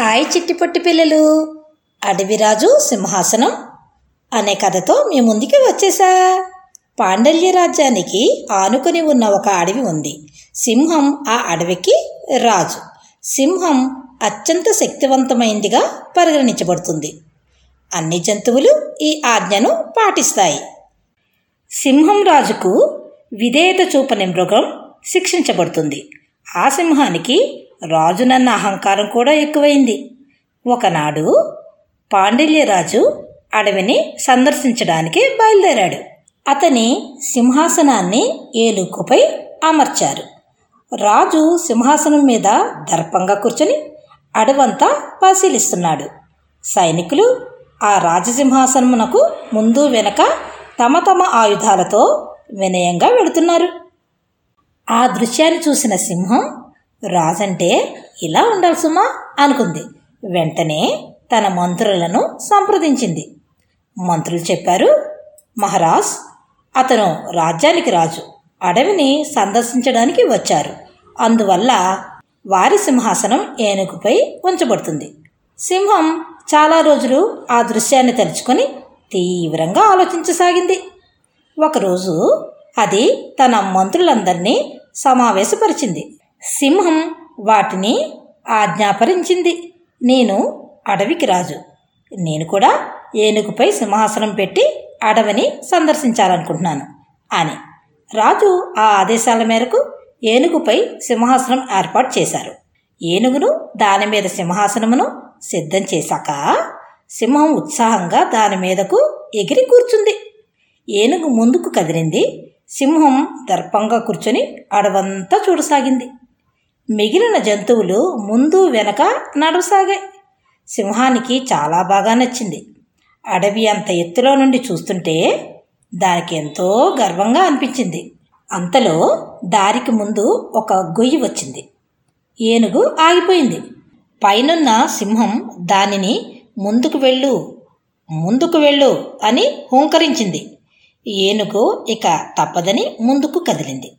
Hi చిట్టి పొట్టి పిల్లలు అడవిరాజు సింహాసనం. అనే కథతో మీ ముందుకి వచ్చేసా. పాండల్య రాజ్యానికి ఆనుకొని ఉన్న ఒక అడవి ఉంది. సింహం ఆ అడవికి రాజు. సింహం అత్యంత శక్తివంతమైందిగా పరిగణించబడుతుంది. అన్ని జంతువులు ఈ ఆజ్ఞను పాటిస్తాయి. సింహం రాజుకు విధేయత చూపని మృగం శిక్షించబడుతుంది. ఆ సింహానికి రాజునన్న అహంకారం కూడా ఎక్కువైంది. ఒకనాడు పాండిల్యరాజు అడవిని సందర్శించడానికి బయలుదేరాడు. అతని సింహాసనాన్ని ఏలుకపై అమర్చారు. రాజు సింహాసనం మీద దర్పంగా కూర్చొని అడవంతా పరిశీలిస్తున్నాడు. సైనికులు ఆ రాజసింహాసనమునకు ముందు వెనక తమ తమ ఆయుధాలతో వినయంగా వెళుతున్నారు. ఆ దృశ్యాన్ని చూసిన సింహం రాజంటే ఇలా ఉండాలి సుమా అనుకుంది. వెంటనే తన మంత్రులను సంప్రదించింది. మంత్రులు చెప్పారు మహారాజ్ అతను రాజ్యానికి రాజు. అడవిని సందర్శించడానికి వచ్చారు. అందువల్ల వారి సింహాసనం ఏనుగుపై ఉంచబడుతుంది. సింహం చాలా రోజులు ఆ దృశ్యాన్ని తలుచుకొని తీవ్రంగా ఆలోచించసాగింది. ఒకరోజు అది తన మంత్రులందరినీ సమావేశపరిచింది. సింహం వాటిని ఆజ్ఞాపరించింది. నేను అడవికి రాజు. నేను కూడా ఏనుగుపై సింహాసనం పెట్టి అడవిని సందర్శించాలనుకుంటున్నాను అని. రాజు ఆ ఆదేశాల మేరకు ఏనుగుపై సింహాసనం ఏర్పాటు చేశారు. ఏనుగును దాని మీద సింహాసనమును సిద్ధం చేశాక సింహం ఉత్సాహంగా దాని మీదకు ఎగిరి కూర్చుంది. ఏనుగు ముందుకు కదిలింది. సింహం దర్పంగా కూర్చొని అడవంతా చూడసాగింది. మిగిలిన జంతువులు ముందు వెనక నడవసాగాయి. సింహానికి చాలా బాగా నచ్చింది. అడవి అంత ఎత్తులో నుండి చూస్తుంటే దానికి ఎంతో గర్వంగా అనిపించింది. అంతలో దారికి ముందు ఒక గొయ్యి వచ్చింది. ఏనుగు ఆగిపోయింది. పైనున్న సింహం దానిని ముందుకు వెళ్ళు ముందుకు వెళ్ళు అని హూంకరించింది. ఏనుగు ఇక తప్పదని ముందుకు కదిలింది.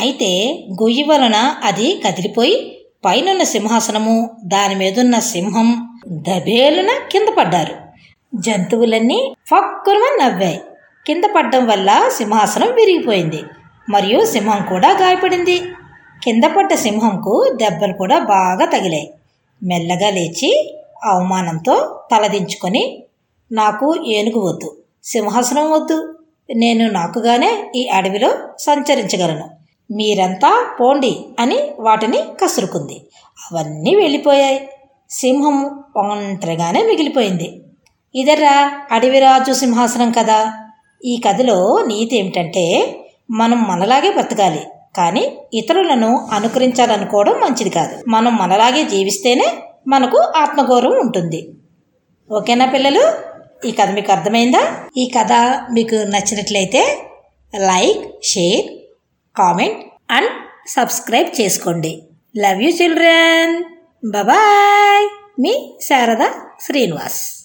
అయితే గొయ్యి వలన అది కదిలిపోయి పైనున్న సింహాసనము దాని మీదున్న సింహం దబేలున కింద పడ్డారు. జంతువులన్నీ ఫక్కురమని నవ్వాయి. కింద పడ్డం వల్ల సింహాసనం విరిగిపోయింది. మరియు సింహం కూడా గాయపడింది. కింద పడ్డ సింహంకు దెబ్బలు కూడా బాగా తగిలాయి. మెల్లగా లేచి అవమానంతో తలదించుకొని నాకు ఏనుగు వద్దు. సింహాసనం వద్దు. నేను నాకుగానే ఈ అడవిలో సంచరించగలను. మీరంతా పోండి అని వాటిని కసురుకుంది. అవన్నీ వెళ్ళిపోయాయి. సింహం ఒంటరిగానే మిగిలిపోయింది. ఇదర్రా అడవిరాజు సింహాసనం కదా? ఈ కథలో నీతి ఏమిటంటే మనం మనలాగే బ్రతకాలి కానీ ఇతరులను అనుకరించాలనుకోవడం మంచిది కాదు. మనం మనలాగే జీవిస్తేనే మనకు ఆత్మగౌరవం ఉంటుంది. ఓకేనా పిల్లలు? ఈ కథ మీకు అర్థమైందా? ఈ కథ మీకు నచ్చినట్లయితే like share comment and subscribe చేసుకోండి. Love you children. బాయ్ మీ శారద శ్రీనివాస్.